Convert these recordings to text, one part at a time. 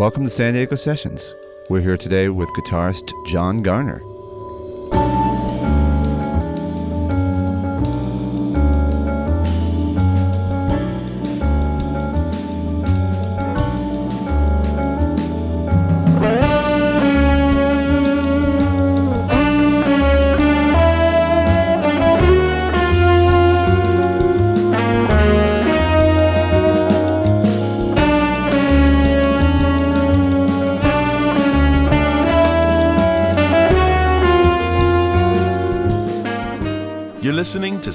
Welcome to San Diego Sessions. We're here today with guitarist John Garner.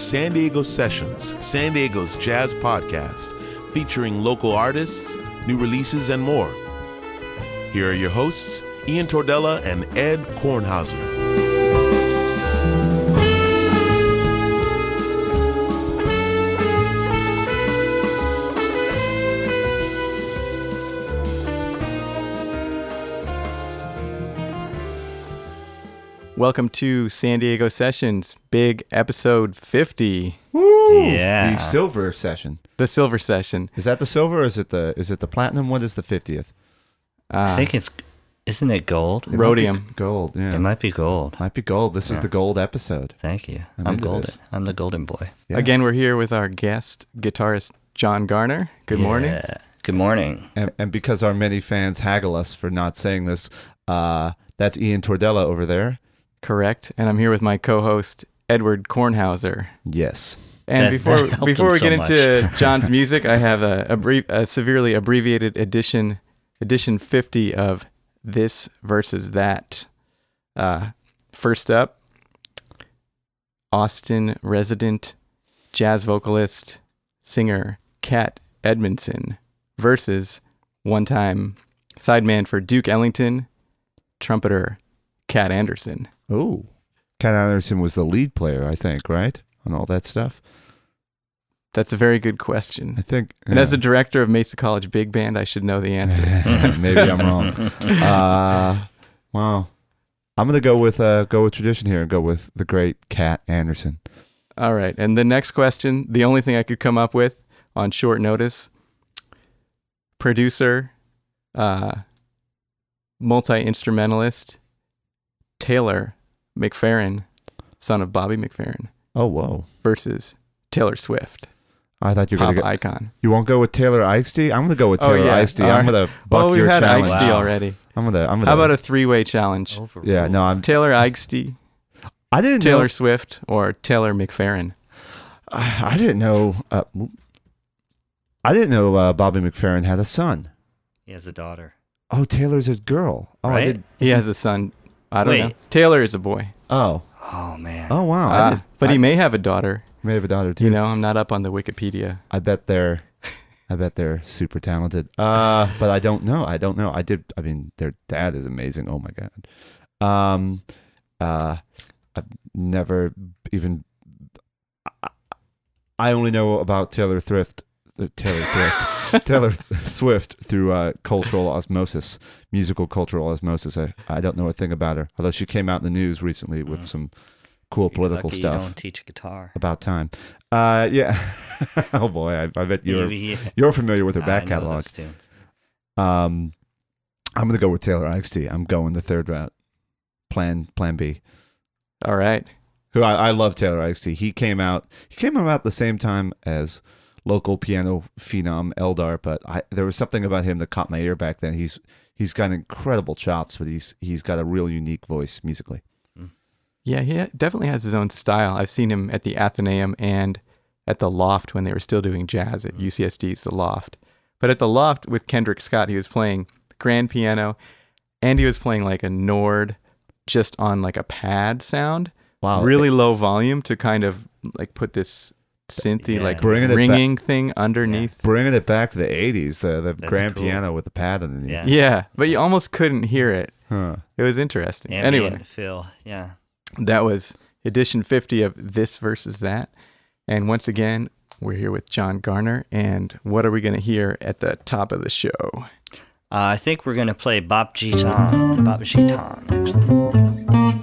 San Diego Sessions, San Diego's jazz podcast, featuring local artists, new releases, and more. Here are your hosts, Ian Tordella and Ed Kornhauser. Welcome to San Diego Sessions, big episode 50, Woo! Yeah. The silver session. the silver session. Is that the silver or is it the is it the platinum? What is the 50th? I Uh, think it's, isn't it gold? It Rhodium. Gold, yeah. It might be gold. Might be gold. This is the gold episode. Thank you. I'm I'm, golden. this. I'm the golden boy. Yeah. Again, we're here with our guest guitarist, John Garner. Good morning. Good morning. And, and because our many fans haggle us for not saying this, uh, that's Ian Tordella over there. Correct. And I'm here with my co host, Edward Kornhauser. Yes. And That- before that before we so get into John's music, I have a, a, brief, a severely abbreviated edition, edition 50 of This versus That. Uh, first up, Austin resident jazz vocalist, singer Kat Edmonson versus one time sideman for Duke Ellington, trumpeter Cat Anderson. Oh. Ken Anderson was the lead player, I think, right? On all that stuff. That's a very good question. I think. And as a director of Mesa College Big Band, I should know the answer. Maybe I'm wrong. Uh, wow. I'm gonna go with uh, go with tradition here and go with the great Cat Anderson. All right. And the next question, the only thing I could come up with on short notice producer, uh, multi instrumentalist, Taylor McFerrin, son of Bobby McFerrin, Oh whoa! versus Taylor Swift, I thought you were pop gonna go. icon. You won't go with Taylor Eigsti? I'm gonna go with Oh, Taylor yeah. Eigsti. All I'm right. gonna buck Well, we've your had challenge. Eigsti Wow. already. I'm gonna. I'm gonna. How about a three way challenge? Yeah. No, I'm. Taylor Eigsti, I didn't know Taylor know. Swift, or Taylor McFerrin? I, I didn't know. Uh, I didn't know uh, Bobby McFerrin had a son. He has a daughter. Oh, Taylor's a girl. Oh, I Right? did. He has a son. I don't know. Wait. Taylor is a boy. Oh. Oh man. Oh wow. I did. but I he may have a daughter. may have a daughter too. You know, I'm not up on the Wikipedia. I bet they're I bet they're super talented. Uh but I don't know. I don't know. I did I mean their dad is amazing. Oh my god. Um uh I've never even I- I only know about Taylor Thrift uh, Taylor Thrift Taylor Swift through uh, cultural osmosis, musical cultural osmosis. I, I don't know a thing about her. Although she came out in the news recently with Mm. some cool You're political lucky stuff You don't teach guitar. about time. Uh, yeah. oh boy, I, I bet you're Yeah, you're familiar with her I back know catalog. those. Um, I'm gonna go with Taylor Eigsti. I'm going the third route. Plan Plan B. All right. Who I, I love Taylor Eigsti. He came out. He came out the same time as local piano phenom Eldar, but I, there was something about him that caught my ear back then. He's he's got incredible chops, but he's he's got a real unique voice musically. Mm. Yeah, he definitely has his own style. I've seen him at the Athenaeum and at the Loft when they were still doing jazz at mm. UCSD's The Loft. But at the Loft with Kendrick Scott, he was playing grand piano and he was playing like a Nord just on like a pad sound, Wow, really low volume to kind of like put this synthy Yeah. like Bringing it back- ringing thing underneath. bringing it back to the '80s. The the That's grand cool. piano with the pad underneath. Yeah. Yeah, but you almost couldn't hear it. Huh. It was interesting. Ambient Anyway, feel. Yeah. that was edition 50 of This versus That. And once again, we're here with John Garner. And what are we going to hear at the top of the show? Uh, I think we're gonna play Bop Gitan. Bop Gitan. Actually.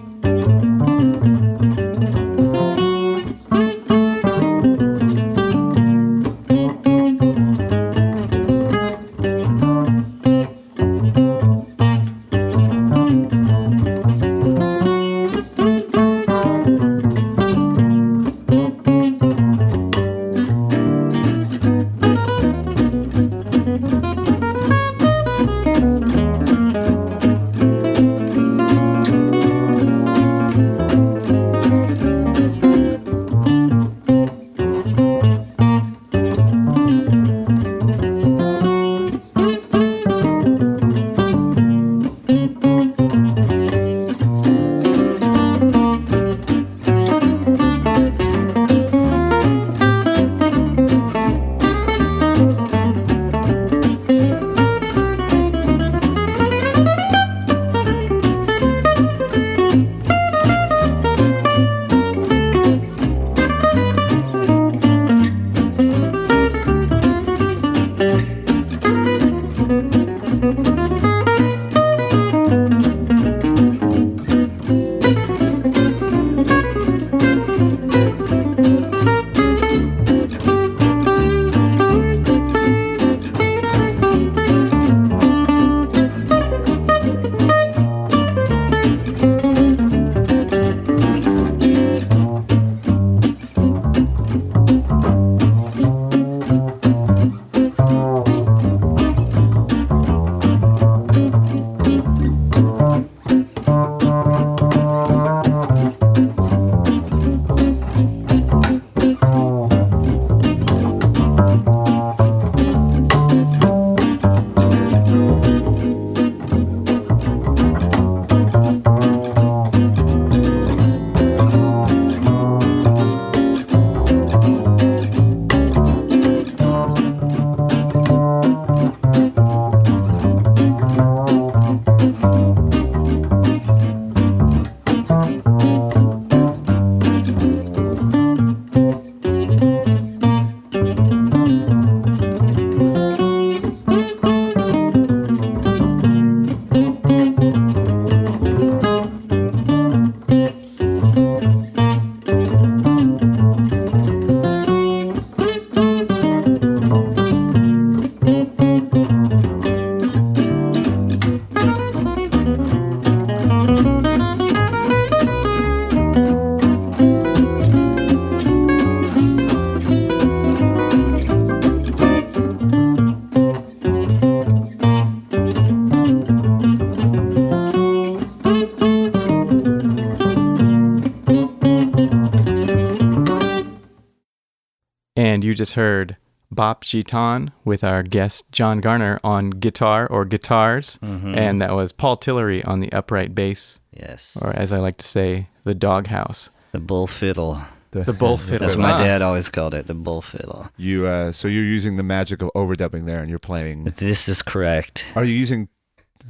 Just heard Bop Gitan with our guest John Garner on guitar or guitars. Mhm. And that was Paul Tillery on the upright bass, Yes. or as I like to say, the doghouse. The bull fiddle. The bull fiddle. That's what my Ah. dad always called it, the bull fiddle. You uh, so you're using the magic of overdubbing there, and you're playing. This is correct. Are you using?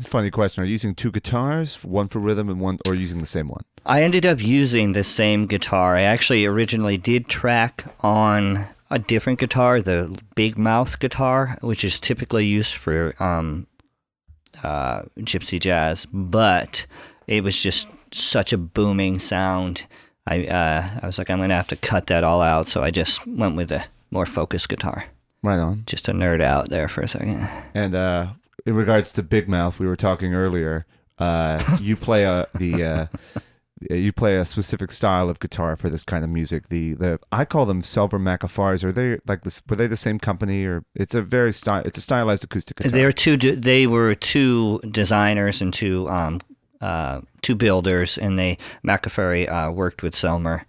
Funny question. Are you using two guitars, one for rhythm and one, or using the same one? I ended up using the same guitar. I actually originally did track on a different guitar, the big mouth guitar, which is typically used for um, uh, gypsy jazz, but it was just such a booming sound. I uh, I was like, I'm gonna have to cut that all out, so I just went with a more focused guitar. Right on. Just to nerd out there for a second. And uh, in regards to Big Mouth, we were talking earlier. Uh, you play a the uh, you play a specific style of guitar for this kind of music. The the I call them Selmer Maccaferris. Are they like this? Were they the same company or it's a very style? It's a stylized acoustic guitar. They're two. They were two designers and two um, uh, two builders, and they Maccaferri uh, worked with Selmer.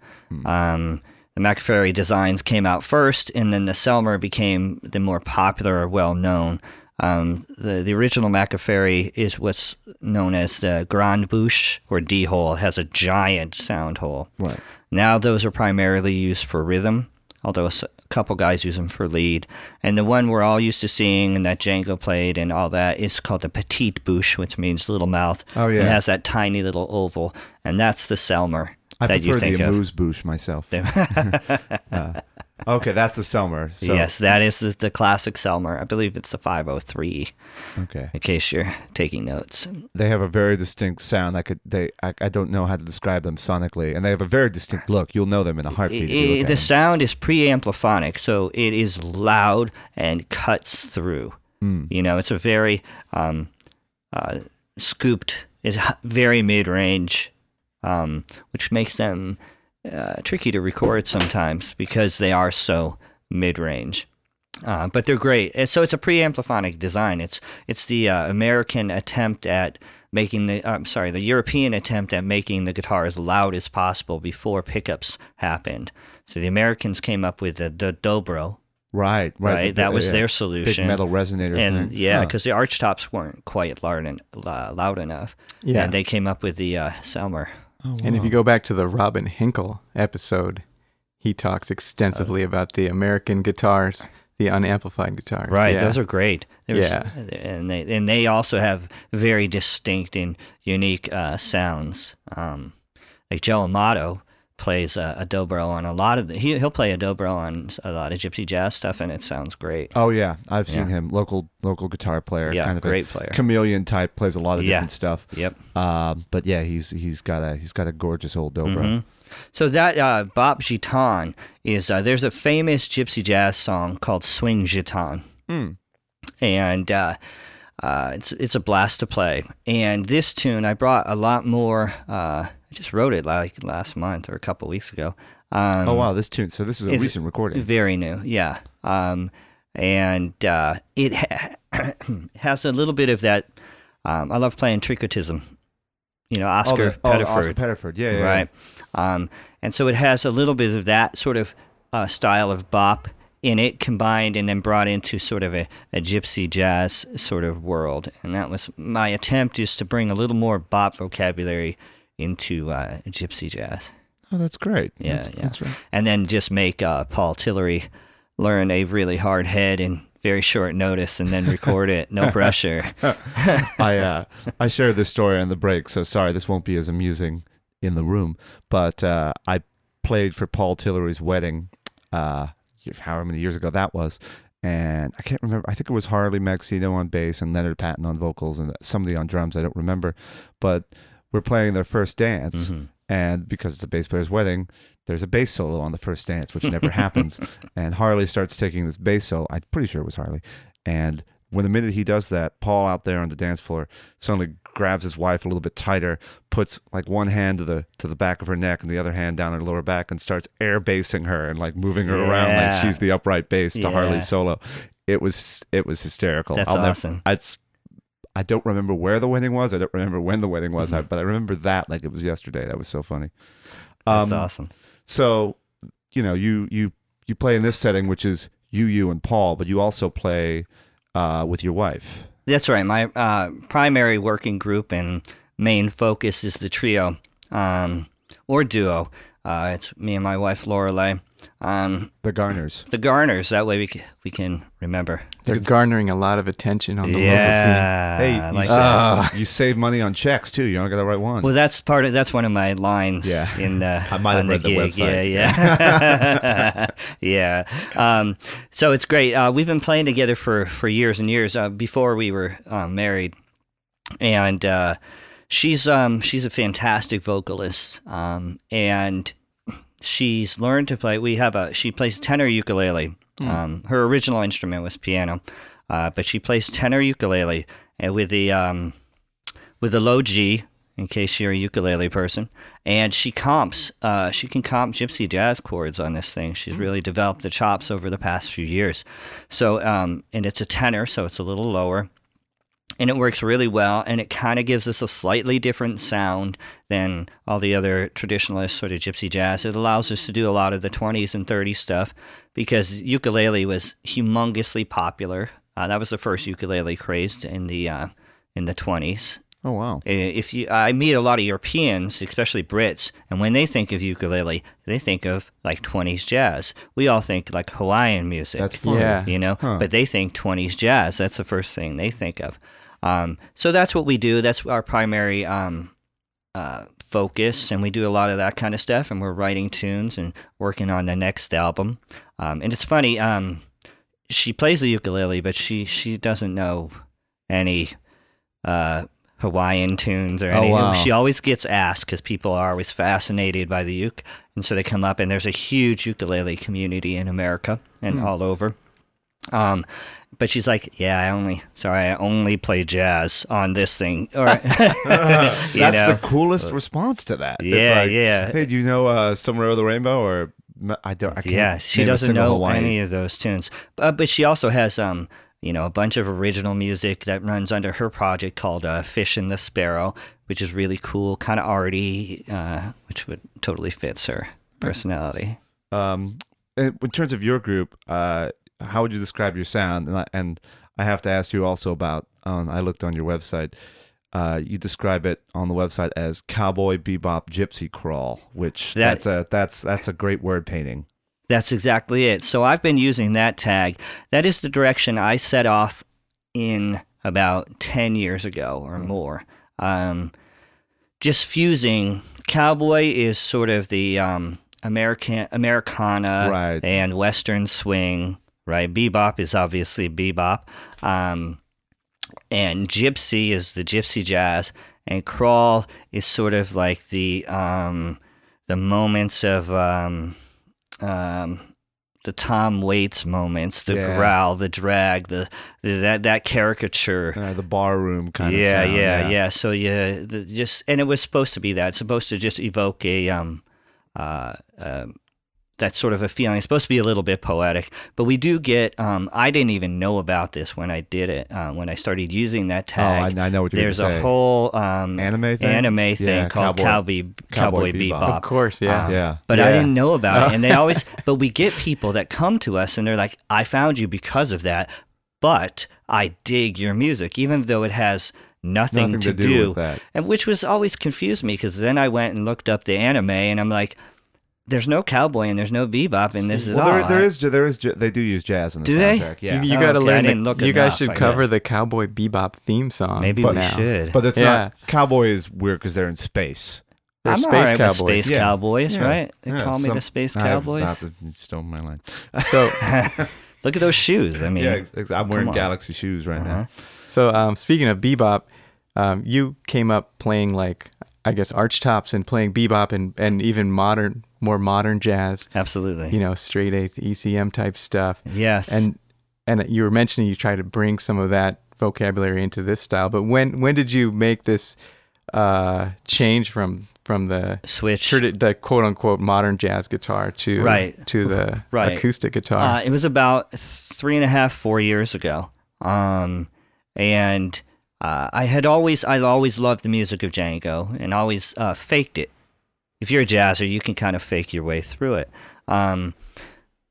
Um, the Maccaferri designs came out first, and then the Selmer became the more popular or well known. Um, the the original Maccaferri is what's known as the Grand Bouche or D hole. Has a giant sound hole. Right. Now those are primarily used for rhythm, although a couple guys use them for lead. And the one we're all used to seeing and that Django played and all that is called the petite bouche, which means little mouth. Oh, yeah. It has that tiny little oval, and that's the Selmer I that you prefer think the amuse bouche myself. Uh, okay, that's the Selmer. So, yes, that is the, the classic Selmer. I believe it's the 503, Okay. in case you're taking notes. They have a very distinct sound. I could they I, I don't know how to describe them sonically, and they have a very distinct look. You'll know them in a heartbeat. if you I- look at the sound is pre-ampliphonic, so it is loud and cuts through. Mm. You know, it's a very um, uh, scooped, it's very mid-range, um, which makes them uh, tricky to record sometimes because they are so mid-range. Uh, but they're great. And so it's a pre-ampliphonic design. It's it's the uh, American attempt at making the I'm sorry, the European attempt at making the guitar as loud as possible before pickups happened. So the Americans came up with the, the dobro, Right, right. right? that was yeah, their big solution. metal resonator. and thing. yeah, Huh. because the arch tops weren't quite loud, uh, loud enough. Yeah. and they came up with the uh, Selmer. Oh, And if you go back to the Robin Henkel episode, he talks extensively about the American guitars, the unamplified guitars. Right, Yeah. those are great. There's- Yeah. and they and they also have very distinct and unique uh, sounds. Um, like Joe Amato plays a, a dobro on a lot of the, he he'll play a dobro on a lot of gypsy jazz stuff, and it sounds great. Oh yeah, I've seen Yeah. him. Local local guitar player. Yeah, kind of great a player. Chameleon type plays a lot of Yeah. different stuff. Yep. Um, but yeah, he's he's got a he's got a gorgeous old dobro. Mhm. So that uh, Bop Gitan is uh, there's a famous gypsy jazz song called Swing Gitane. Mm. and uh, uh, it's it's a blast to play. And this tune, I brought a lot more. I just wrote it like last month or a couple weeks ago. Um, Oh wow, this tune. So this is a recent recording. very new, yeah. Um, and uh, it ha- has a little bit of that. Um, I love playing tricotism. You know, Oscar the- oh, Pettiford Oscar Pettiford. Yeah, yeah, yeah. right? Um, and so it has a little bit of that sort of uh, style of bop in it, combined and then brought into sort of a, a gypsy jazz sort of world. And that was my attempt is to bring a little more bop vocabulary into uh, gypsy jazz, Oh, that's great. Yeah, that's, yeah. That's right. and then just make uh, Paul Tillery learn a really hard head in very short notice, and then record it, no pressure. I uh, I shared this story on the break, so sorry this won't be as amusing in the room. But uh, I played for Paul Tillery's wedding, uh, however many years ago that was, and I can't remember. I think it was Harley Magsino on bass and Leonard Patton on vocals and somebody on drums. I don't remember, but we're playing their first dance, Mhm. and because it's a bass player's wedding, there's a bass solo on the first dance, which never happens. And Harley starts taking this bass solo. I'm pretty sure it was Harley. And when the minute he does that, Paul out there on the dance floor suddenly grabs his wife a little bit tighter, puts like one hand to the to the back of her neck and the other hand down her lower back, and starts air basing her and like moving her around like she's the upright bass to Yeah. Harley's solo. It was it was hysterical. That's I'll awesome. Never, it's I don't remember where the wedding was. I don't remember when the wedding was, Mm-hmm. but I remember that like it was yesterday. That was so funny. That's Um, awesome. So, you know, you you you play in this setting, which is you, you, and Paul, but you also play uh, with your wife. That's right. My uh, primary working group and main focus is the trio um, or duo. Uh, it's me and my wife Lorelei. Um, The Garners. the Garners. That way we can, we can remember. They're garnering a lot of attention on the local yeah, Hey, you, like save, that. you save money on checks too. You don't got the right one. Well, that's part of that's one of my lines Yeah. in the I might have on the read the gig. website. Yeah, yeah, yeah. Um, so it's great. Uh, we've been playing together for for years and years uh, before we were um, married, and uh, she's um, she's a fantastic vocalist, um, and she's learned to play. We have a she plays tenor ukulele. Um, her original instrument was piano, uh, but she plays tenor ukulele and with the um, with the low G, in case you're a ukulele person. And she comps, uh, she can comp gypsy jazz chords on this thing. She's really developed the chops over the past few years. So, um, and it's a tenor, so it's a little lower. And it works really well, and it kind of gives us a slightly different sound than all the other traditionalist sort of gypsy jazz. It allows us to do a lot of the 20s and 30s stuff because ukulele was humongously popular. Uh, that was the first ukulele crazed in the uh, in the 20s, oh wow. if you I meet a lot of Europeans, especially Brits, and when they think of ukulele, they think of like 20s jazz. We all think like Hawaiian music. That's funny. Yeah. You know, Huh. but they think 20s jazz. That's the first thing they think of. Um, so that's what we do. That's our primary um, uh, focus, and we do a lot of that kind of stuff. And we're writing tunes and working on the next album. Um, and it's funny. Um, she plays the ukulele, but she she doesn't know any uh, Hawaiian tunes or anything. Oh, any. wow. She always gets asked because people are always fascinated by the uke, and so they come up. And there's a huge ukulele community in America and Hmm. all over. Um, but she's like, yeah, I only sorry, I only play jazz on this thing. Or That's know? the coolest response to that. It's Yeah, like, yeah. Hey, do you know uh, "Somewhere Over the Rainbow" or I don't? I can't yeah, she doesn't know any of those tunes. But but she also has um you know a bunch of original music that runs under her project called uh, Fish and the Sparrow, which is really cool, kind of arty, uh, which would totally fits her personality. Um, in terms of your group, uh, how would you describe your sound? And I, and I have to ask you also about. Um, I looked on your website. Uh, you describe it on the website as cowboy bebop gypsy crawl, which That- that's a that's that's a great word painting. That's exactly it. So I've been using that tag. That is the direction I set off in about 10 years ago or more. Um, just fusing cowboy is sort of the um, American Americana Right. and Western swing, right? Bebop is obviously bebop. Um, and gypsy is the gypsy jazz and crawl is sort of like the um, the moments of um, um, the Tom Waits moments, the Yeah. growl, the drag, the, the that that caricature. Uh, the barroom kind yeah, of sound. yeah, yeah. So yeah, the, just and it was supposed to be that. It's supposed to just evoke a um, uh, um, that sort of a feeling. It's supposed to be a little bit poetic, but we do get. Um, I didn't even know about this when I did it. Uh, when I started using that Oh, tag, I, I know what you're there's a say. whole um, Anime thing? anime Yeah, called Cowboy- Cowboy Cowboy Cowboy, Bebop. Bebop. Of course, yeah. Um, Yeah. But I didn't know about it. And they always, but we get people that come to us and they're like, I found you because of that, but I dig your music, even though it has nothing, Nothing to, to do with that. And which was always confused me because then I went and looked up the anime and I'm like, there's no cowboy and there's no bebop in this at Well, all. there, there is ja- there is they do use jazz in the Do they? Yeah, You, you Oh, got to okay, I learn. didn't the- look you guys should I cover guess. the Cowboy Bebop theme song. Maybe But we now. should. but it's Yeah. not cowboy is weird because they're in space. They're I'm space all right with space Yeah. cowboys, Yeah. right? They Yeah, call me some- the space I have cowboys. Not the, you stole my line. So, Look at those shoes. I mean, yeah, ex- ex- I'm wearing. Galaxy shoes right Uh-huh. now. so um, speaking of bebop, um, you came up playing like I guess archtops and playing bebop and and even modern, more modern jazz. absolutely. You know, straight eighth ECM type stuff. yes. And and you were mentioning you try to bring some of that vocabulary into this style. But when when did you make this uh, change from from the switch. the quote unquote modern jazz guitar to Right. to the Right. acoustic guitar? Uh, it was about three and a half, four years ago. Um, and uh, I had always, I always loved the music of Django and always uh, faked it. If you're a jazzer, you can kind of fake your way through it. Um,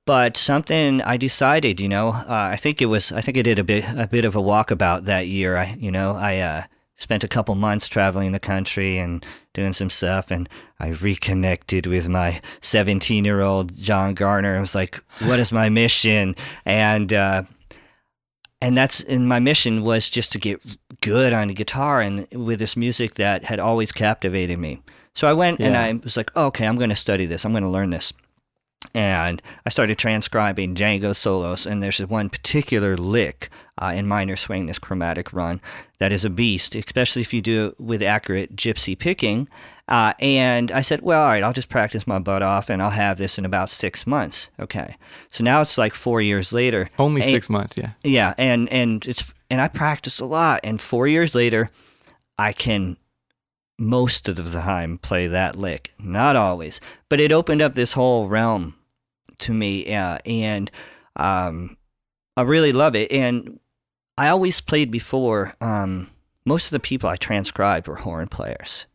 but something I decided, you know, uh, I think it was, I think I did a bit, a bit of a walkabout that year. I, you know, I uh, spent a couple months traveling the country and doing some stuff, and I reconnected with my 17 year old John Garner. I was like, what is my mission? And, uh, and that's and my mission was just to get good on the guitar and with this music that had always captivated me. So I went and I was like, oh, okay, I'm going to study this. I'm going to learn this. And I started transcribing Django solos, and there's one particular lick uh, in minor swing, this chromatic run, that is a beast, especially if you do it with accurate gypsy picking. Uh, and I said, well, all right, I'll just practice my butt off, and I'll have this in about six months. Okay, so now it's like four years later. Only and- six months, yeah. yeah, and and it's and I practiced a lot, and four years later, I can most of the time play that lick. Not always, but it opened up this whole realm to me, uh, and um, I really love it. And I always played before. Um, most of the people I transcribed were horn players.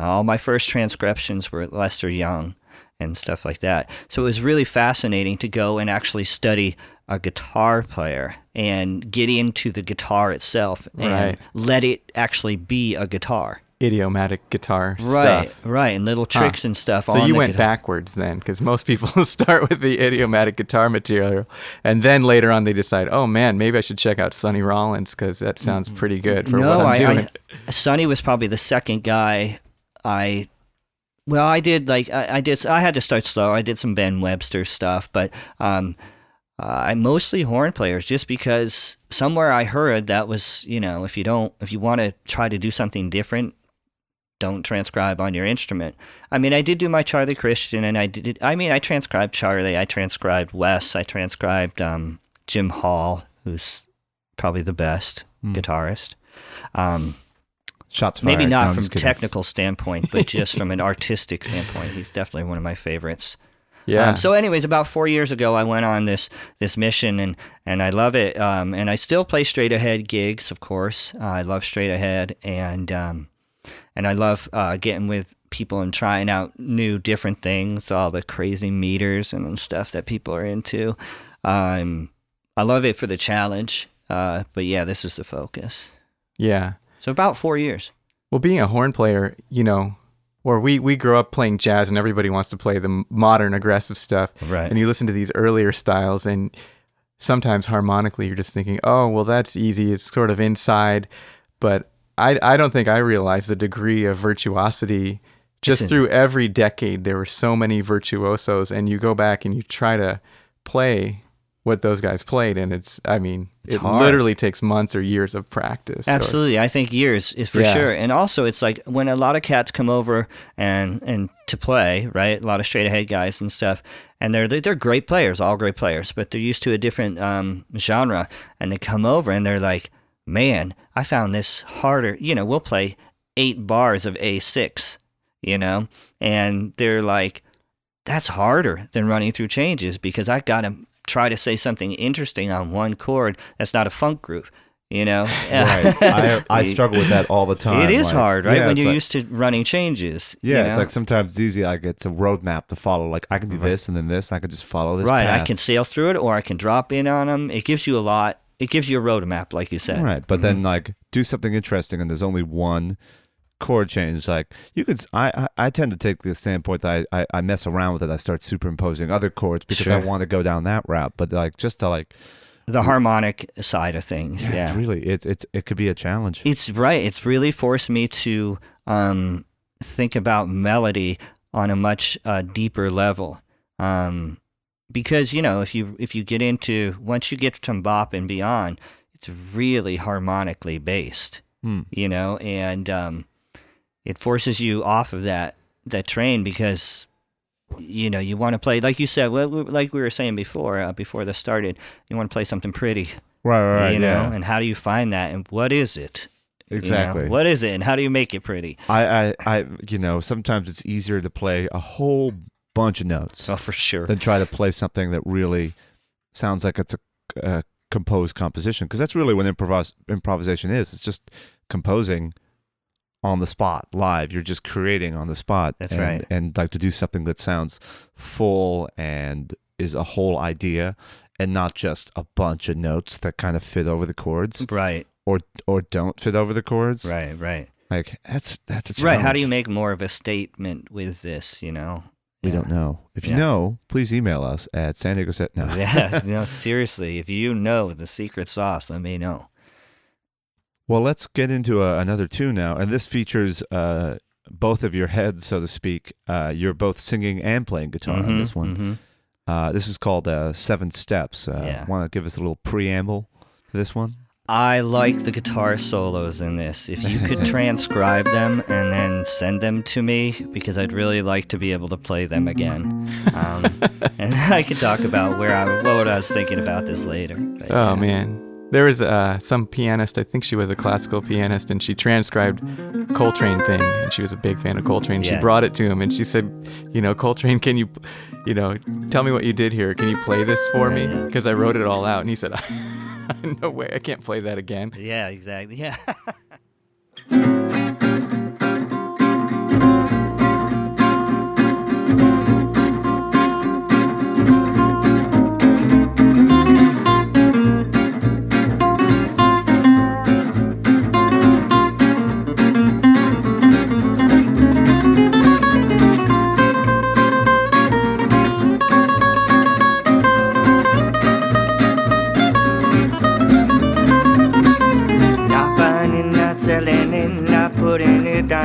All my first transcriptions were Lester Young and stuff like that. So it was really fascinating to go and actually study a guitar player and get into the guitar itself and Right. let it actually be a guitar. Idiomatic guitar Right, stuff. right, and little Huh. tricks and stuff. So you went guitar. backwards then, because most people start with the idiomatic guitar material, and then later on they decide, oh man, maybe I should check out Sonny Rollins because that sounds pretty good for no, what I'm I, doing. I, Sonny was probably the second guy I. Well, I did like I, I did. I had to start slow. I did some Ben Webster stuff, but um, uh, I mostly horn players just because somewhere I heard that was you know if you don't if you want to try to do something different, don't transcribe on your instrument. I mean, I did do my Charlie Christian, and I did. I mean, I transcribed Charlie. I transcribed Wes. I transcribed um, Jim Hall, who's probably the best Hmm. guitarist. Um, Shots fired. maybe not I'm from technical standpoint, but just from an artistic standpoint, he's definitely one of my favorites. yeah. Um, so, anyways, about four years ago, I went on this this mission, and and I love it. Um, and I still play straight ahead gigs, of course. Uh, I love straight ahead, and um, and I love uh, getting with people and trying out new different things, all the crazy meters and stuff that people are into. Um, I love it for the challenge. Uh, but yeah, this is the focus. yeah. So about four years. Well, being a horn player, you know, or we we grow up playing jazz, and everybody wants to play the modern aggressive stuff. Right. And you listen to these earlier styles, and sometimes harmonically, you're just thinking, "Oh, well, that's easy. It's sort of inside." But I I don't think I realized the degree of virtuosity. Just through every decade, there were so many virtuosos, and you go back and you try to play what those guys played, and it's I mean, It's it hard. literally takes months or years of practice. or- Absolutely, I think years is for Yeah. sure. And also, it's like when a lot of cats come over and and to play, right? A lot of straight ahead guys and stuff, and they're they're great players, all great players, but they're used to a different um, genre, and they come over and they're like, "Man, I found this harder." You know, we'll play eight bars of A six, you know, and they're like, "That's harder than running through changes because I got to." Try to say something interesting on one chord that's not a funk groove, you know. Right. I, I struggle with that all the time. It is like- hard, right? yeah, when you're like- used to running changes. you Yeah, it's like sometimes it's easy. Like it's a roadmap to follow. Like I can do this and then this. I can just follow this. right. I can sail through it, or I can drop in on them. It gives you a lot. It gives you a roadmap, like you said. Right, but Mm-hmm. then like do something interesting, and there's only one chord change. Like you could, I I tend to take the standpoint that I, I I mess around with it. I start superimposing other chords because I want to go down that route. But like just to like, The harmonic side of things. yeah, Yeah. it's really it's it's it could be a challenge. It's right. It's really forced me to um, think about melody on a much uh, deeper level. Um, because you know, if you if you get into once you get to bop and beyond, it's really harmonically based. Hmm. You know, and um, it forces you off of that that train because you know you want to play like you said, well, like we were saying before uh, before this started, you want to play something pretty. Right, right, you know, yeah, and how do you find that, and what is it? You know, exactly. what is it and how do you make it pretty? I, I I you know sometimes it's easier to play a whole bunch of notes Oh, for sure. than try to play something that really sounds like it's a, a composed composition because that's really what improvis- improvisation is. It's just composing on the spot, live. You're just creating on the spot. That's and, right. And like to do something that sounds full and is a whole idea and not just a bunch of notes that kind of fit over the chords Right, or or don't fit over the chords. right, right. Like that's that's a Right. How do you make more of a statement with this? You know. We Yeah. don't know. If you Yeah. know, please email us at San Diego Set. No. yeah. No, seriously. If you know the secret sauce, let me know. Well, let's get into uh, another tune now, and this features uh, both of your heads, so to speak. Uh, you're both singing and playing guitar on Mhm, this one. mhm. Uh, this is called uh, Seven Steps. Uh, Yeah. Want to give us a little preamble to this one? I like the guitar solos in this. If you could transcribe them and then send them to me, because I'd really like to be able to play them again. Um, and I could talk about where I what I was thinking about this later. But, Oh yeah. man, there was uh, some pianist. I think she was a classical pianist, and she transcribed Coltrane thing, and she was a big fan of Coltrane. She brought it to him, and she said, "You know, Coltrane, can you, you know, tell me what you did here? Can you play this for Yeah, me? yeah. Because I wrote it all out." And he said, "No way, I can't play that again." Yeah, exactly. Yeah.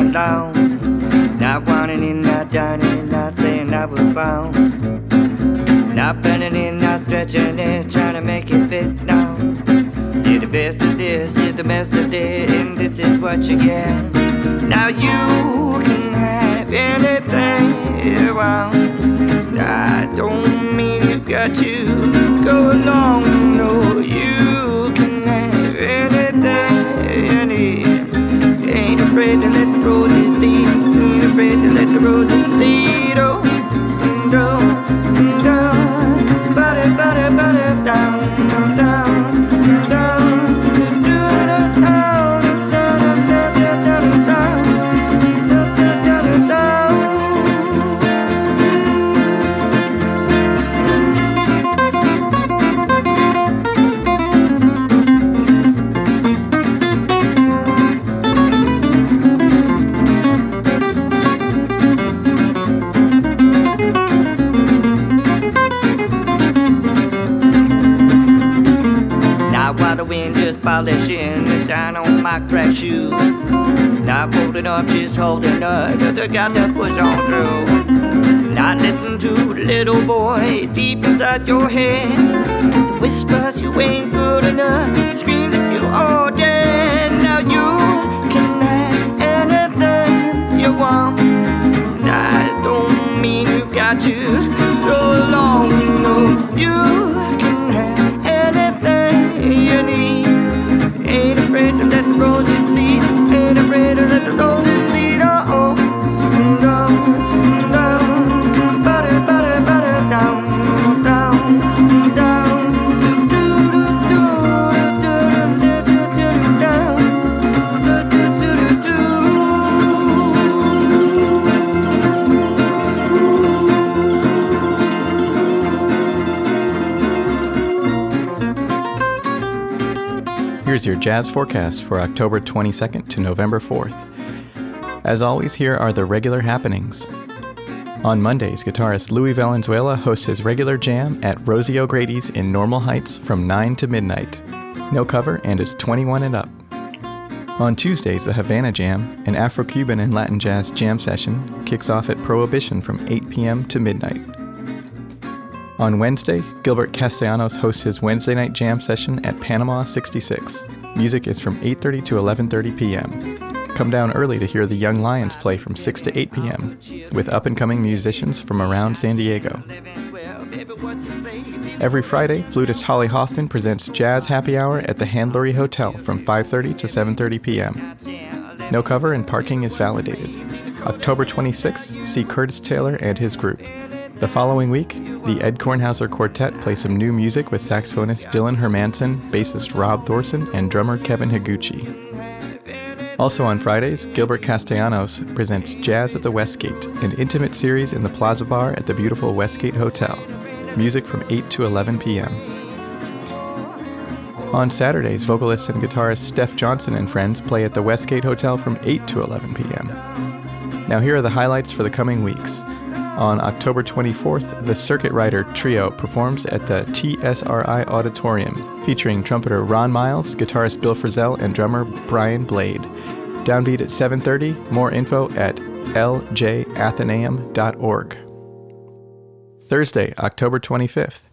it down. Not wanting it, not dining not saying I was found. Not bending it, not stretching it, trying to make it fit now. You're the best of this, you're the best of this, and this is what you get. Now you can have anything you want. I don't mean you've got to go along, no, you holding up, cause I got to push on through. Not listen to little boy deep inside your head. Here's your jazz forecast for October 22nd to November 4th. As always, here are the regular happenings. On Mondays, guitarist Louis Valenzuela hosts his regular jam at Rosie O'Grady's in Normal Heights from 9 to midnight. No cover and it's 21 and up. On Tuesdays, the Havana Jam, an Afro Cuban and Latin jazz jam session, kicks off at Prohibition from 8 p.m. to midnight. On Wednesday, Gilbert Castellanos hosts his Wednesday night jam session at Panama 66. Music is from 8:30 to 11:30 p.m. Come down early to hear the Young Lions play from 6 to 8 p.m. with up-and-coming musicians from around San Diego. Every Friday, flutist Holly Hoffman presents Jazz Happy Hour at the Handlery Hotel from 5:30 to 7:30 p.m. No cover and parking is validated. October 26th, see Curtis Taylor and his group. The following week, the Ed Kornhauser Quartet play some new music with saxophonist Dylan Hermanson, bassist Rob Thorsen, and drummer Kevin Higuchi. Also on Fridays, Gilbert Castellanos presents Jazz at the Westgate, an intimate series in the Plaza Bar at the beautiful Westgate Hotel. music from 8 to 11 p.m. On Saturdays, vocalist and guitarist Steph Johnson and friends play at the Westgate Hotel from 8 to 11 p.m. Now, here are the highlights for the coming weeks. On October 24th, the Circuit Rider Trio performs at the TSRI Auditorium, featuring trumpeter Ron Miles, guitarist Bill Frisell, and drummer Brian Blade. Downbeat at 7:30. More info at ljathenaeum.org. Thursday, October 25th,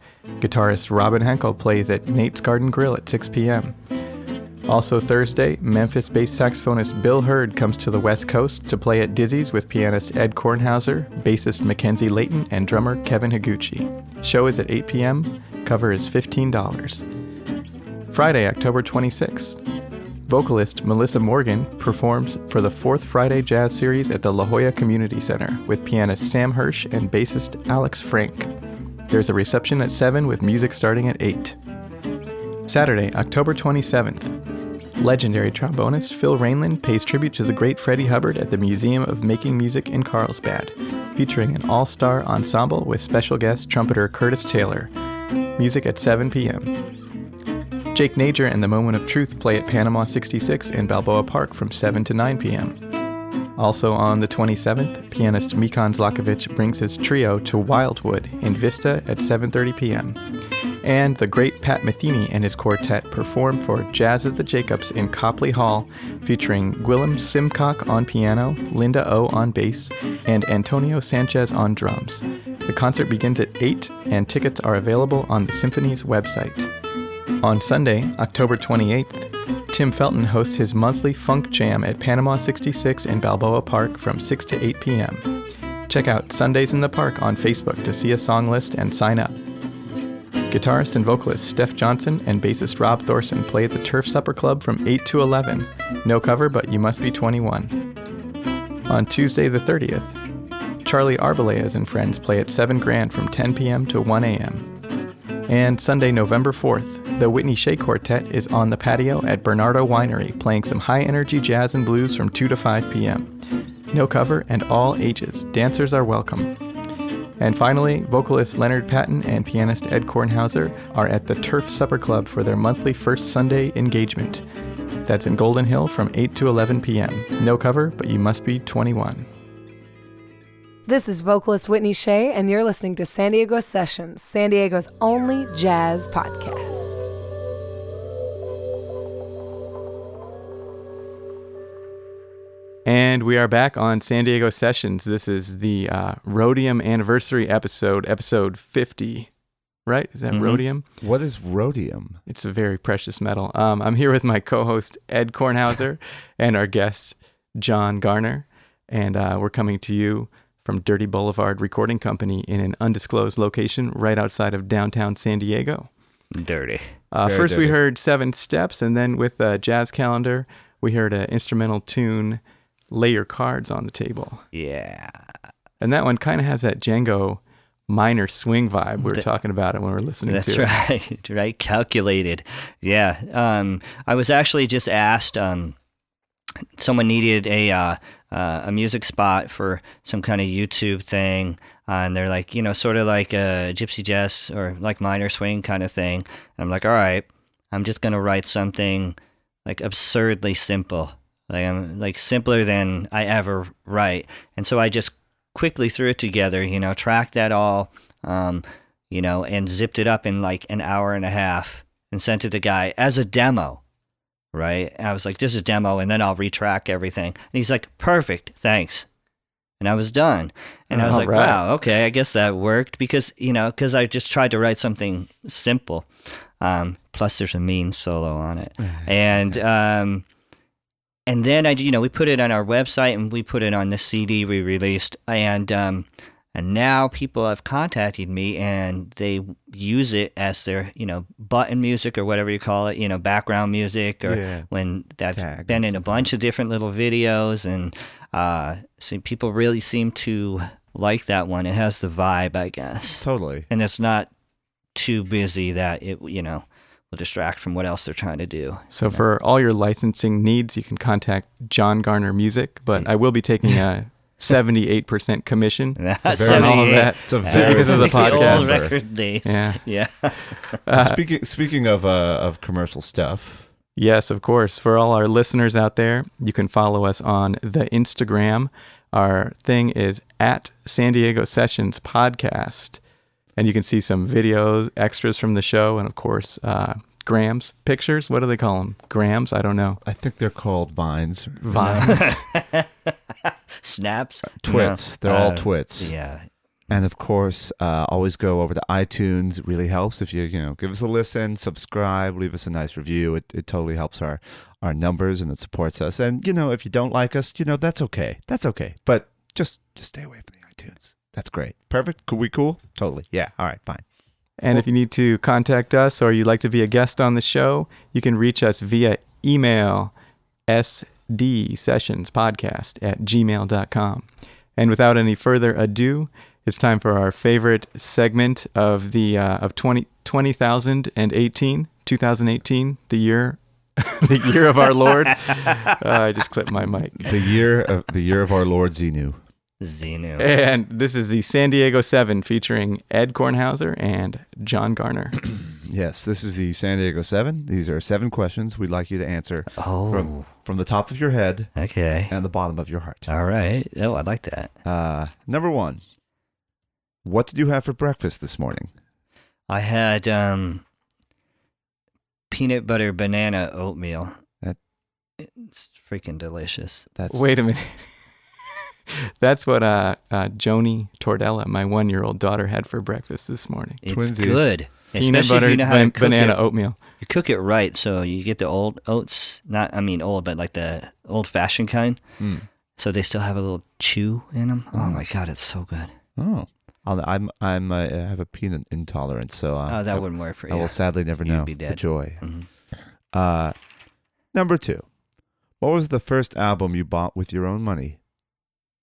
guitarist Robin Henkel plays at Nate's Garden Grill at 6 p.m. Also Thursday, Memphis-based saxophonist Bill Hurd comes to the West Coast to play at Dizzy's with pianist Ed Kornhauser, bassist Mackenzie Leighton, and drummer Kevin Higuchi. Show is at 8 p.m. Cover is $15. Friday, October 26th. Vocalist Melissa Morgan performs for the fourth Friday Jazz Series at the La Jolla Community Center with pianist Sam Hirsch and bassist Alex Frank. There's a reception at 7 with music starting at 8. Saturday, October 27th. Legendary trombonist Phil Ranelin pays tribute to the great Freddie Hubbard at the Museum of Making Music in Carlsbad, featuring an all star ensemble with special guest trumpeter Curtis Taylor. Music at 7 p.m. Jake Najor and the Moment of Truth play at Panama 66 in Balboa Park from 7 to 9 p.m. Also on the 27th, pianist Mikan Zlatkovich brings his trio to Wildwood in Vista at 7:30 p.m. And the great Pat Metheny and his quartet perform for Jazz at the Jacobs in Copley Hall, featuring Gwilym Simcock on piano, Linda O on bass, and Antonio Sanchez on drums. The concert begins at 8, and tickets are available on the Symphony's website. On Sunday, October 28th, Tim Felton hosts his monthly Funk Jam at Panama 66 in Balboa Park from 6 to 8 p.m. Check out Sundays in the Park on Facebook to see a song list and sign up. Guitarist and vocalist Steph Johnson and bassist Rob Thorsen play at the Turf Supper Club from 8 to 11. No cover, but you must be 21. On Tuesday the 30th, Charlie Arbelaez and friends play at 7 Grand from 10 p.m. to 1 a.m. And Sunday, November 4th, the Whitney Shay Quartet is on the patio at Bernardo Winery playing some high energy jazz and blues from 2 to 5 p.m. No cover and all ages. Dancers are welcome. And finally, vocalist Leonard Patton and pianist Ed Kornhauser are at the Turf Supper Club for their monthly first Sunday engagement. That's in Golden Hill from 8 to 11 p.m. No cover, but you must be 21. This is vocalist Whitney Shay, and you're listening to San Diego Sessions, San Diego's only jazz podcast. And we are back on San Diego Sessions. This is the uh, Rhodium anniversary episode, episode 50. Right? Is that Mhm. Rhodium? What is rhodium? It's a very precious metal. Um, I'm here with my co host, Ed Kornhauser, and our guest, John Garner. And uh, we're coming to you from Dirty Boulevard Recording Company in an undisclosed location right outside of downtown San Diego. Dirty. Uh, first, we heard Seven Steps, and then with uh, Jazz Calendar, we heard an instrumental tune, Lay Your Cards on the Table. Yeah. And that one kind of has that Django minor swing vibe. We were Th- talking about it when we were listening That's to it. right, right. Calculated. Yeah. Um, I was actually just asked. Um, someone needed a uh, uh, a music spot for some kind of YouTube thing, uh, and they're like, you know, sort of like a gypsy jazz or like minor swing kind of thing. And I'm like, all right, I'm just gonna write something like absurdly simple, like I'm like simpler than I ever write. And so I just quickly threw it together, you know, tracked that all. Um, you know, and zipped it up in like an hour and a half and sent it to the guy as a demo, right? And I was like, this is a demo, and then I'll retrack everything. And he's like, perfect, thanks. And I was done. And I was like, right. wow, okay, I guess that worked because, you know, because I just tried to write something simple. Um, plus, there's a mean solo on it. and, um, and then I, you know, we put it on our website and we put it on the CD we released, and um, and now people have contacted me and they use it as their, you know, button music or whatever you call it, you know, background music, or Yeah. when I've Tag been in a bunch of different little videos, and uh, so people really seem to like that one. It has the vibe, I guess, Totally. and it's not too busy that it, you know, will distract from what else they're trying to do. So for all your licensing needs, you can contact John Garner Music. But I will be taking a seventy-eight percent commission. That's on all of that. It's a very because of the like old podcast. record days. Yeah. Yeah. Uh, speaking speaking of uh, of commercial stuff, Yes, of course. For all our listeners out there, you can follow us on the Instagram. Our thing is at San Diego Sessions Podcast. And you can see some videos, extras from the show, and of course, uh, grams, pictures. What do they call them? Grams? I don't know. I think they're called vines. Vines. Snaps. Twits. No. They're all Uh, twits. Yeah. And of course, uh, always go over to iTunes. It really helps if you you know give us a listen, subscribe, leave us a nice review. It it totally helps our our numbers and it supports us. And you know, if you don't like us, you know that's okay. That's okay. But just just stay away from the iTunes. That's great. Perfect. Cool. We cool. Totally. Yeah. All right. Fine. And if you need to contact us or you'd like to be a guest on the show, you can reach us via email sdsessionspodcast at gmail.com. And without any further ado, it's time for our favorite segment of the uh, of 20, 20,018, 2018, the year the year of our Lord. Uh, I just clipped my mic. The year of the year of our Lord Xenu. Xenu. And this is the San Diego 7 featuring Ed Kornhauser and John Garner. Yes, this is the San Diego Seven. These are seven questions we'd like you to answer Oh. from from the top of your head Okay. and the bottom of your heart. All right. Oh, I like that. Uh, number one. What did you have for breakfast this morning? I had um, peanut butter banana oatmeal. That- It's freaking delicious. That's Wait a minute. That's what uh, uh, Joni Tordella, my one year old daughter, had for breakfast this morning. It's Twinsies. good. Peanut Especially butter if you know how ban- to banana it. oatmeal. You cook it right, so you get the old oats. Not, I mean, old, but like the old-fashioned kind. Mm. So they still have a little chew in them. Oh my god, it's so good. Oh, I'll, I'm I'm uh, I have a peanut intolerance, so uh, oh, that I, wouldn't work for you. I will sadly never You'd know be the dead. joy. Mhm. Uh, number two. What was the first album you bought with your own money?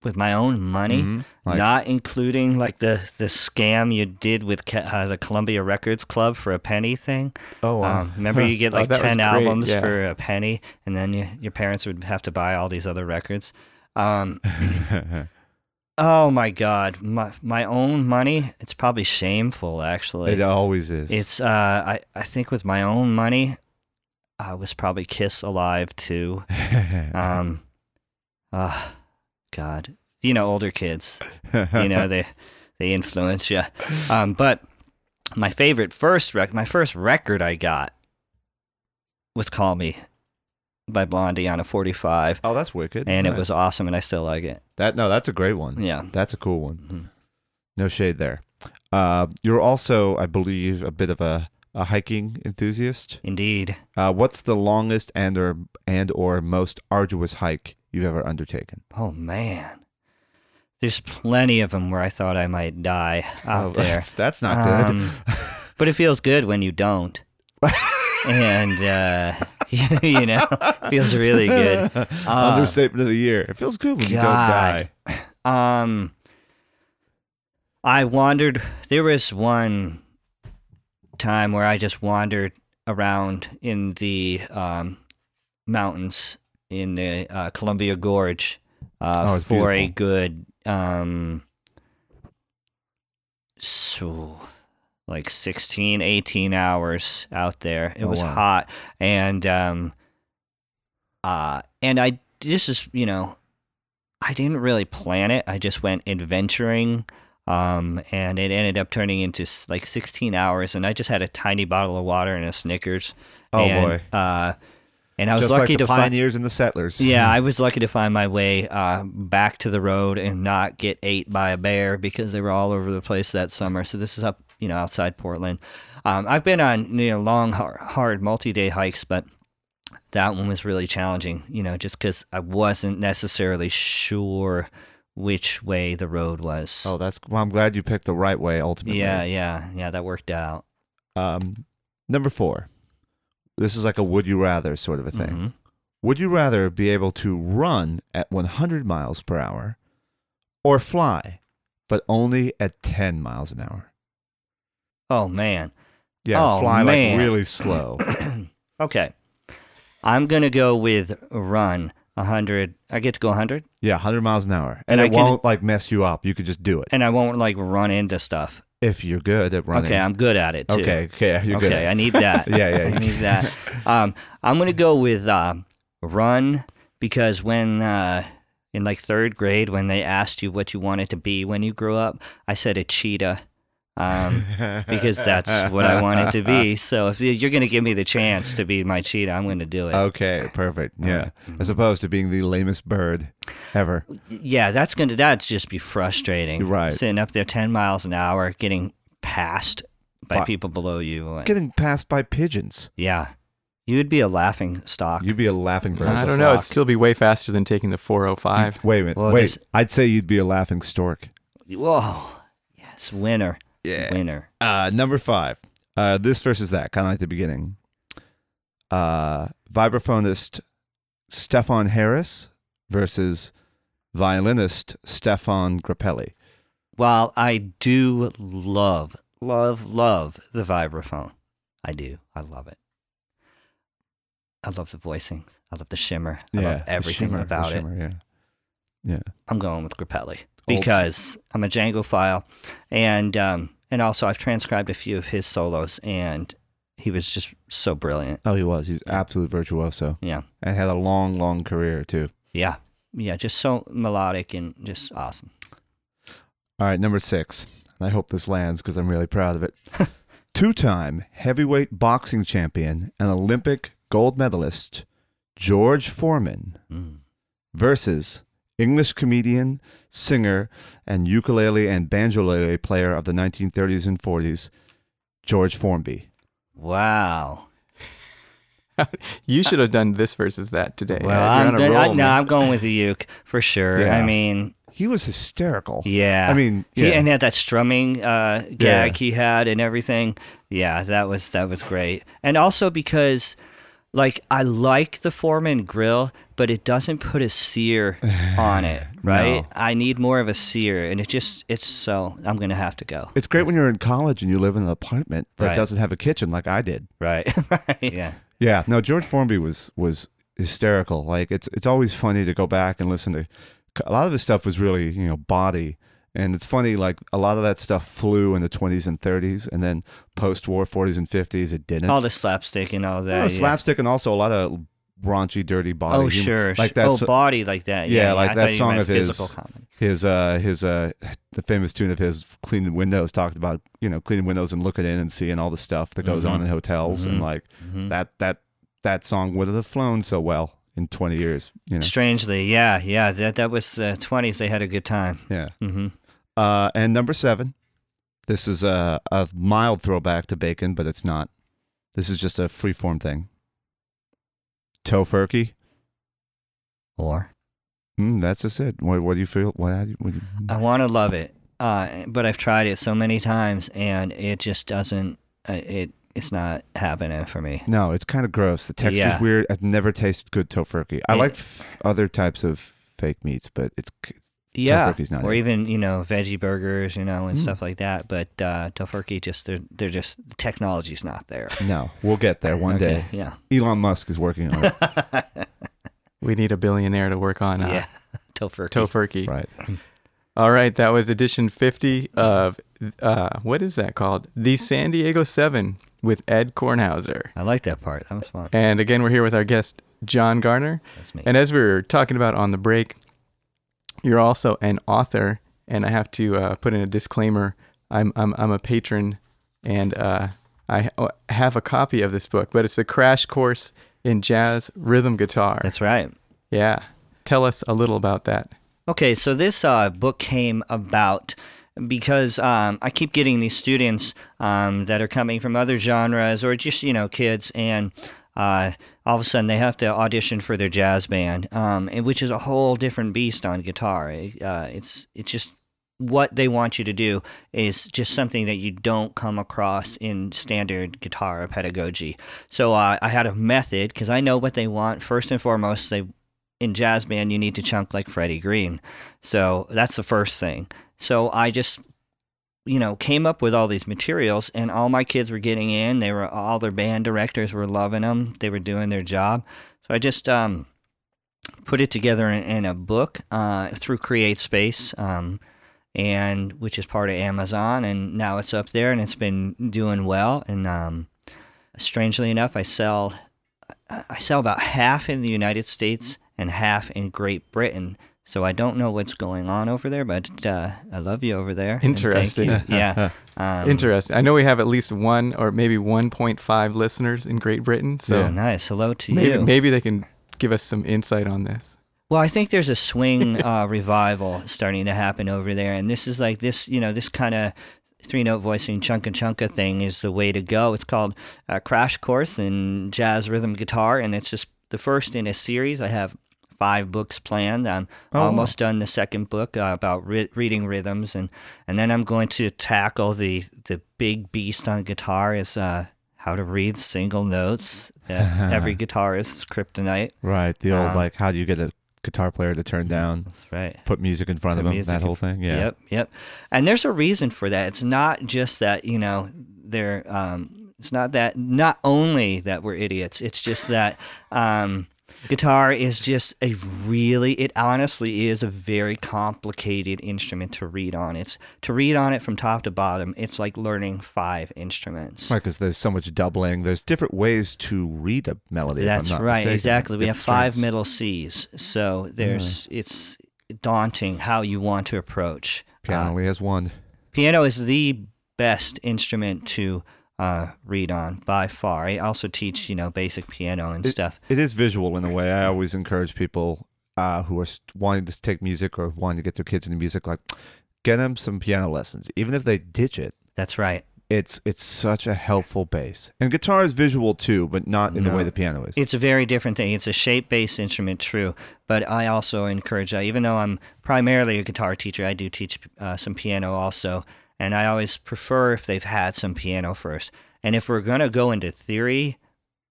With my own money, Mhm. Like- not including like the the scam you did with uh, the Columbia Records Club for a penny thing. Oh, wow. Um, remember, you get Oh, like was ten albums yeah. for a penny, and then you, your parents would have to buy all these other records. Um, oh my God, my my own money. It's probably shameful, actually. it always is. It's uh, I I think with my own money, I was probably Kiss Alive too. Um, uh, God, you know, older kids, you know, they they influence you. Um, but my favorite first rec, my first record I got was "Call Me" by Blondie on a 45, oh, that's wicked. and it was awesome, and I still like it. that. No, that's a great one. Yeah. That's a cool one. Mhm. No shade there. Uh, you're also, I believe, a bit of a, a hiking enthusiast. Indeed. Uh, what's the longest and or and or most arduous hike you've ever undertaken? Oh man. There's plenty of them where I thought I might die out Oh, there. That's, that's not good. Um, but it feels good when you don't. and uh, you know, feels really good. Uh, Understatement of the year. It feels good when you don't die. Um, I wandered. There was one time where I just wandered around in the um, mountains in the uh, Columbia Gorge uh, Oh, for a good um, so like 16 18 hours out there it Oh, was wow. hot and um uh and i this is you know i didn't really plan it i just went adventuring um and it ended up turning into like 16 hours and i just had a tiny bottle of water and a snickers Oh and, boy. uh and i was Just lucky like to find pioneers and the settlers. yeah, I was lucky to find my way uh, back to the road and not get ate by a bear because they were all over the place that summer. So this is up, you know, outside Portland. Um, I've been on you know long, hard, hard multi-day hikes, but that one was really challenging. You know, just because I wasn't necessarily sure which way the road was. Oh, that's well. I'm glad you picked the right way ultimately. yeah, yeah, yeah. That worked out. Um, number four. This is like a would you rather sort of a thing. Mhm. Would you rather be able to run at 100 miles per hour or fly, but only at 10 miles an hour? Oh man. Yeah, Oh, fly man. like really slow. okay. I'm going to go with run 100. I get to go 100 Yeah, 100 miles an hour, And and, I it can- won't like mess you up. You could just do it and I won't like run into stuff. If you're good at running. Okay, I'm good at it too. okay, okay, you're good. okay, I need that. Yeah, yeah. I need that. Um, I'm gonna go with uh, run because when uh, in like third grade, when they asked you what you wanted to be when you grew up, I said a cheetah. Um, because that's what I wanted to be. So if you're gonna give me the chance to be my cheetah, I'm gonna do it. Okay, perfect. Yeah, as opposed to being the lamest bird ever. Yeah, that's gonna that's just be frustrating. Right. Sitting up there 10 miles an hour, getting passed by By- people below you. Getting passed by pigeons. yeah, you would be a laughing stock. You'd be a laughing bird. I don't know. It'd still be way faster than taking the 405. Wait a minute. Well, Wait. there's- I'd say you'd be a laughing stork. Whoa, yes, winner. Yeah. winner. Uh, number five. Uh, this versus that, kind of like the beginning. Uh, vibraphonist Stefon Harris versus violinist Stéphane Grappelli. While I do love, love, love the vibraphone, I do. I love it. I love the voicings. I love the shimmer. I love the everything shimmer, about it. Yeah. Yeah. I'm going with Grappelli Old- because I'm a Django file, and um, and also I've transcribed a few of his solos, and he was just so brilliant. Oh, he was. He's absolute virtuoso Yeah, and had a long, long career too. yeah, yeah. Just so melodic and just awesome. All right, number six. I hope this lands because I'm really proud of it. Two-time heavyweight boxing champion and Olympic gold medalist George Foreman Mm. versus English comedian, singer, and ukulele and banjolele player of the 1930s and 40s, George Formby. Wow. You should have done this versus that today. Well, You're I'm on good. roll, I, no, I'm going with the uke for sure. Yeah. I mean, He was hysterical. yeah. I mean, He, yeah. and he had that strumming uh, gag Yeah. he had and everything. Yeah, that was that was great. And also because, like, I like the Foreman grill, but it doesn't put a sear on it, right? No. I need more of a sear, and it just it's so I'm gonna have to go. it's great when you're in college and you live in an apartment that Right. doesn't have a kitchen like I did. Right. right. Yeah. Yeah, no, George Formby was was hysterical. Like it's it's always funny to go back and listen to. A lot of his stuff was really you know body, and it's funny like a lot of that stuff flew in the 20s and 30s, and then post-war 40s and 50s it didn't. All the slapstick and all that. Yeah, yeah. slapstick and also a lot of raunchy, dirty body. Oh sure. like oh, that. body like that. yeah, Yeah, like I that song of his- comedy. his uh his uh the famous tune of his cleaning windows talked about you know cleaning windows and looking in and seeing all the stuff that goes on Mhm. in hotels and Mhm. like Mhm. that that that song wouldn't have flown so well in 20 years you know Strangely, yeah, yeah. That that was the twenties. They had a good time. yeah hmm uh and number seven this is a a mild throwback to bacon but it's not this is just a freeform thing tofurkey Or mm, that's just it what, what do you feel what, how do you, what do you I want to love it, uh, but I've tried it so many times, and it just doesn't. Uh, it it's not happening for me. No, it's kind of gross. The texture's Yeah. weird. I've never tasted good tofurkey. I It- like f- other types of fake meats, but it's Yeah, Tofurkey's not or it. even you know veggie burgers, you know, and Mm. stuff like that. But uh, tofurkey just they're they're just the technology's not there. no. We'll get there one Okay, day. Yeah. Elon Musk is working on it. We need a billionaire to work on uh, yeah. Tofurkey. Tofurkey. right. All right, that was edition 50 of, uh, what is that called? The San Diego 7 with Ed Kornhauser. I like that part. That was fun. And again, we're here with our guest, John Garner. That's me. And as we were talking about on the break, you're also an author. And I have to uh, put in a disclaimer I'm, I'm, I'm a patron and uh, I have a copy of this book, but it's a crash course in jazz rhythm guitar. That's right. Yeah. Tell us a little about that. Okay, so this uh, book came about because um, I keep getting these students um, that are coming from other genres or just you know kids, and uh, all of a sudden they have to audition for their jazz band, um, and which is a whole different beast on guitar. Uh, it's it's just what they want you to do is just something that you don't come across in standard guitar pedagogy. So uh, I had a method because I know what they want. First and foremost, they in jazz band you need to chunk like Freddie Green. So that's the first thing. So I just you know came up with all these materials and all my kids were getting in. They were all their band directors were loving them. They were doing their job. So I just um put it together in, in a book uh, through CreateSpace, um, and which is part of Amazon, and now it's up there and it's been doing well. And um, strangely enough, I sell I sell about half in the United States and half in Great Britain. So I don't know what's going on over there, but uh, I love you over there. Interesting. you. Yeah. Um, Interesting. I know we have at least one or maybe 1.5 listeners in Great Britain, so Yeah. Nice. Hello to maybe you. maybe they can give us some insight on this. Well, I think there's a swing uh, revival starting to happen over there, and this is like this, you know, this kind of three note voicing chunka chunka thing is the way to go. It's called uh, Crash Course in Jazz Rhythm Guitar, and it's just the first in a series. I have five books planned. I'm Oh, almost done the second book uh, about ri- reading rhythms, and and then I'm going to tackle the the big beast on guitar is uh, how to read single notes. Uh, every guitarist's kryptonite. Right. The old Um, like, how do you get a guitar player to turn down, That's right. put music in front Put of them, that whole thing. Yeah. Yep, yep. And there's a reason for that. It's not just that you know they're. Um, it's not that. Not only that we're idiots. It's just that um, guitar is just a really. It honestly is a very complicated instrument to read on. It's to read on it from top to bottom. It's like learning five instruments. Right, because there's so much doubling. There's different ways to read a melody. That's right, mistaken. exactly. We have five strings. middle C's, so there's it's daunting how you want to approach. Piano uh, only has one. piano is the best instrument to uh, read on by far. I also teach, you know, basic piano and It- stuff. It is visual in a way. I always encourage people uh, who are wanting to take music or wanting to get their kids into music, like get them some piano lessons, even if they ditch it. That's right. It's it's such a helpful base, and guitar is visual too, but not in the way the piano is. It's a very different thing. It's a shape-based instrument, true, but I also encourage that. Even though I'm primarily a guitar teacher, I do teach uh, some piano also, and I always prefer if they've had some piano first. And if we're gonna go into theory,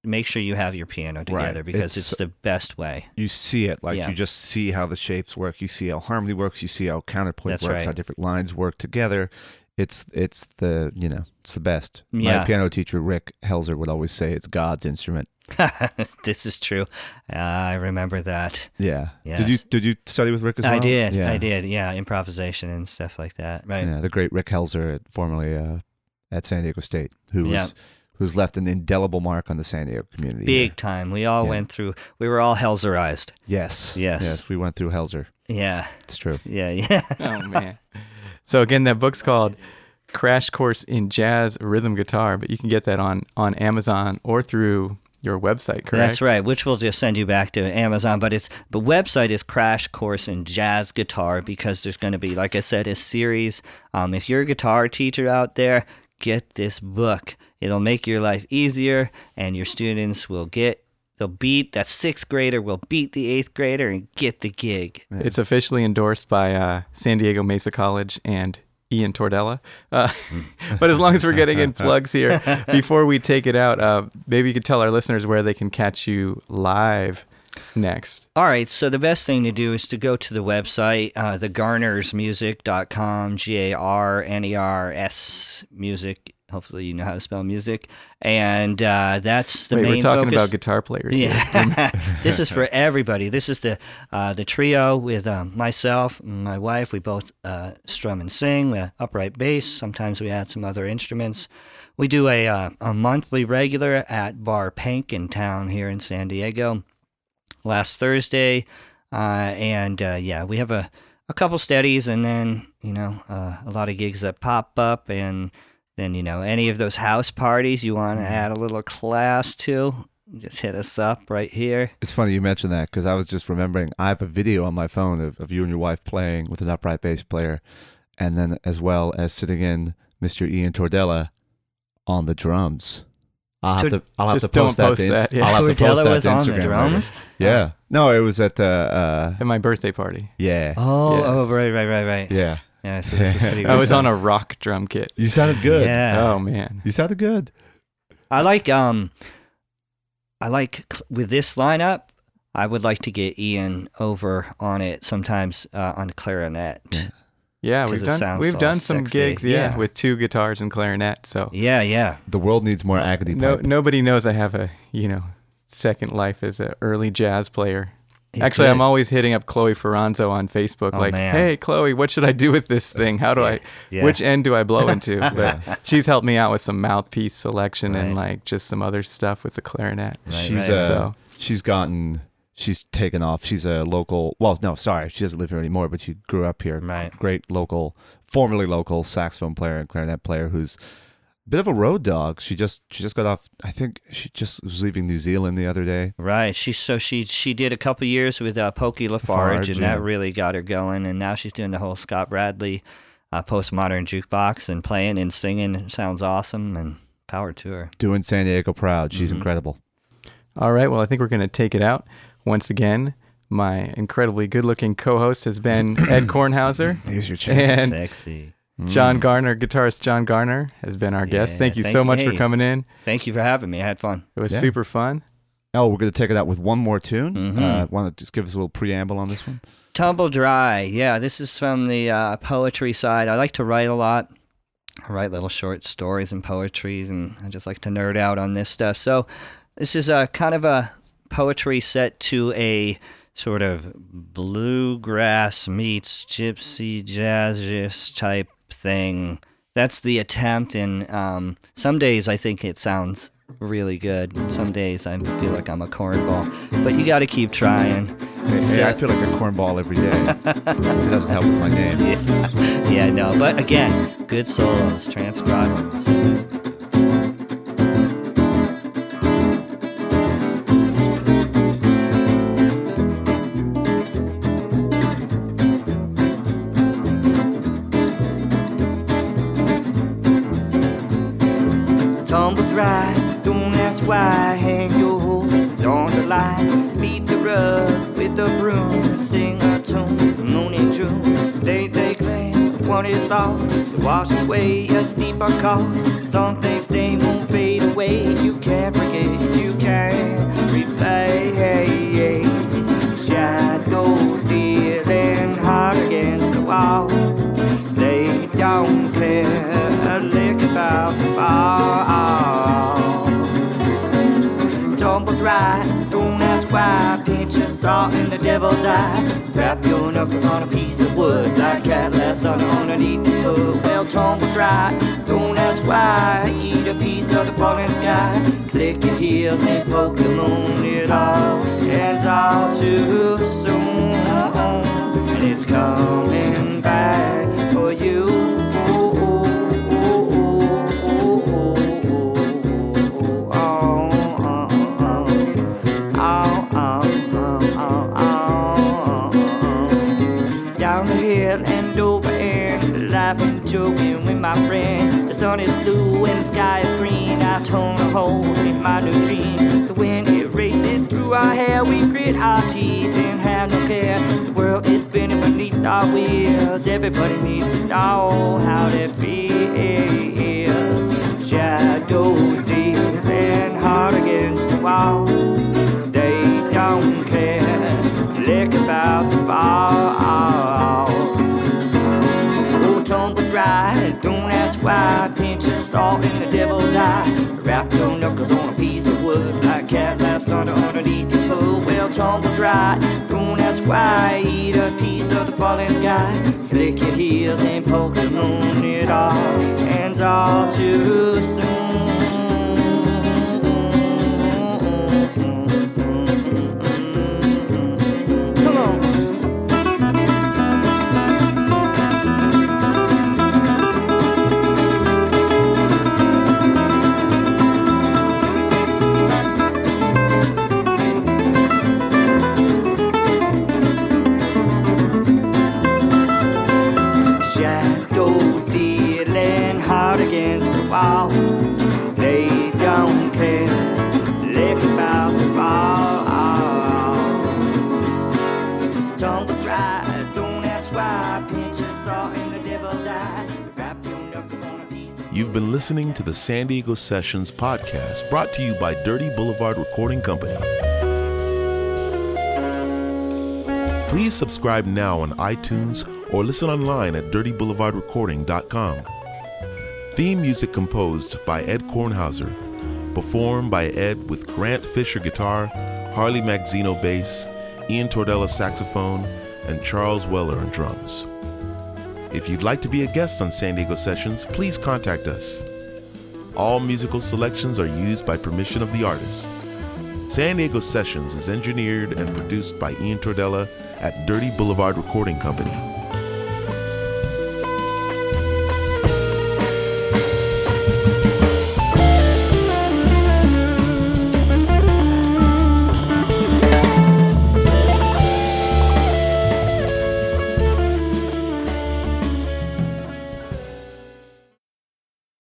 make sure you have your piano together because It's- it's, the best way. you see it like Yeah. you just see how the shapes work you see how harmony works you see how counterpoint That's works right. how different lines work together it's it's the you know it's the best Yeah. my piano teacher rick helzer would always say it's god's instrument this is true. Uh, I remember that. yeah did you did you study with rick as well I did. yeah. I did. Yeah, improvisation and stuff like that. Right. yeah the great rick helzer formerly uh, at san diego state who was Yeah. who's left an indelible mark on the san diego community Big here. time. We all Yeah. went through. We were all Helzerized. yes Yes. yes we went through helzer Yeah. it's true Yeah. Yeah. Oh man. so again, that book's called Crash Course in Jazz Rhythm Guitar, but you can get that on on Amazon or through your website, correct? That's right. Which will just send you back to Amazon. But it's the website is Crash Course in Jazz Guitar because there's going to be, like I said, a series. Um, if you're a guitar teacher out there, get this book. It'll make your life easier, and your students will get. They'll beat that sixth grader will beat the eighth grader and get the gig. It's officially endorsed by uh, San Diego Mesa College and Ian Tordella. Uh, but as long as we're getting in plugs here, before we take it out, uh, maybe you could tell our listeners where they can catch you live next. All right, so the best thing to do is to go to the website, uh, thegarnersmusic.com, G A R N E R S music. Hopefully, you know how to spell music. And uh, that's the Wait, main we're talking focus. about guitar players. Yeah, this is for everybody. This is the uh, the trio with um, myself, and my wife. We both uh, strum and sing. We have upright bass. Sometimes we add some other instruments. We do a uh, a monthly regular at Bar Pink in town here in San Diego. Last Thursday, uh, and uh, yeah, we have a a couple steadies, and then you know uh, a lot of gigs that pop up, and then you know any of those house parties you want to add a little class to just hit us up right here. It's funny you mentioned that because I was just remembering I have a video on my phone of, of you and your wife playing with an upright bass player, and then as well as sitting in Mr. Ian Tordella on the drums. I'll have Tor- to I'll have just to post don't that. post to Inst- that, yeah. I'll have to Tordella post that was to on the Instagram later. drums? Yeah. No, it was at uh, uh At my birthday party. yeah Oh, Yes. oh, right, right, right, right. yeah. Yeah, so this is pretty. I was on a rock drum kit. You sounded good. Yeah. Oh man. You sounded good. I like um, I like with this lineup. I would like to get Ian over on it sometimes uh, on clarinet. Yeah. Yeah, 'Cause we've done we've done some sexy. gigs, yeah, Yeah. with two guitars and clarinet. So Yeah, yeah. The world needs more agony no nobody knows I have a you know second life as an early jazz player. He's Actually, I'm always hitting up Chloe Feoranzo on Facebook, Oh, like, man. "Hey, Chloe, what should I do with this thing? How do I? Yeah. Which end do I blow into?" But she's helped me out with some mouthpiece selection and like just some other stuff with the clarinet. Right, she's right. uh, So- she's gotten she's taken off. She's a local. Well, no, sorry, she doesn't live here anymore. But she grew up here. Right. Great local, formerly local saxophone player and clarinet player who's a bit of a road dog. She just she just got off. I think she just was leaving New Zealand the other day. Right. She so she she did a couple years with uh, Pokey Lafarge, Lafarge, and yeah. that really got her going. And now she's doing the whole Scott Bradlee uh, postmodern jukebox and playing and singing. It sounds awesome and power to her. Doing San Diego proud. She's Mhm. incredible. All right, well, I think we're going to take it out once again. My incredibly good-looking co-host has been Ed Kornhauser, Here's your chance. and Sexy. John Garner, guitarist John Garner, has been our guest. Yeah, Thank you thank so you. much for coming in. Thank you for having me. I had fun. It was Yeah. super fun. Oh, we're gonna take it out with one more tune. Mhm. Uh, Want to just give us a little preamble on this one? Tumble Dry. Yeah, this is from the uh, poetry side. I like to write a lot. I write little short stories and poetry, and I just like to nerd out on this stuff. So, this is a kind of a poetry set to a sort of bluegrass meets gypsy jazz type thing. That's the attempt, and um, some days I think it sounds really good. Some days I feel like I'm a cornball, but you got to keep trying. Hey, I feel like a cornball every day. it doesn't help with my game. Yeah, yeah, no, but again, good solos, transcribed. Why. Hang your hose on the line. Beat the rug with a broom. Sing a tune. Moon and June. They they claim what is all to wash away a steeper cost. Some things they won't fade away. You can't forget. You can't replay. Shadows devil's eye. Wrap your knuckles on a piece of wood like cat laughs on underneath the hood. Well, tumble dry, don't ask why. Eat a piece of the falling sky. Click your heels and poke the moon. It all ends all too soon, and it's coming back for you. My friend. The sun is blue and the sky is green. I've torn a hole in my new dream. The wind it races through our hair. We grit our teeth and have no care. The world is spinning beneath our wheels. Everybody needs to know how that feels. Shadows dealing hard against the wall. They don't care. Lick about the ball. Don't ask why. Pinch of salt in the devil's eye. Wrap your knuckles on a piece of wood. Like cat laughs under underneath the hood. Well, tumble dry. Don't ask why. Eat a piece of the fallen guy. Click your heels and poke the moon. It all ends all too soon. The San Diego Sessions podcast brought to you by Dirty Boulevard Recording Company. Please subscribe now on iTunes or listen online at dirtyboulevardrecording.com. Theme music composed by Ed Kornhauser. Performed by Ed with Grant Fisher guitar, Harley Magsino bass, Ian Tordella saxophone, and Charles Weller on drums. If you'd like to be a guest on San Diego Sessions, please contact us. All musical selections are used by permission of the artist. San Diego Sessions is engineered and produced by Ian Tordella at Dirty Boulevard Recording Company.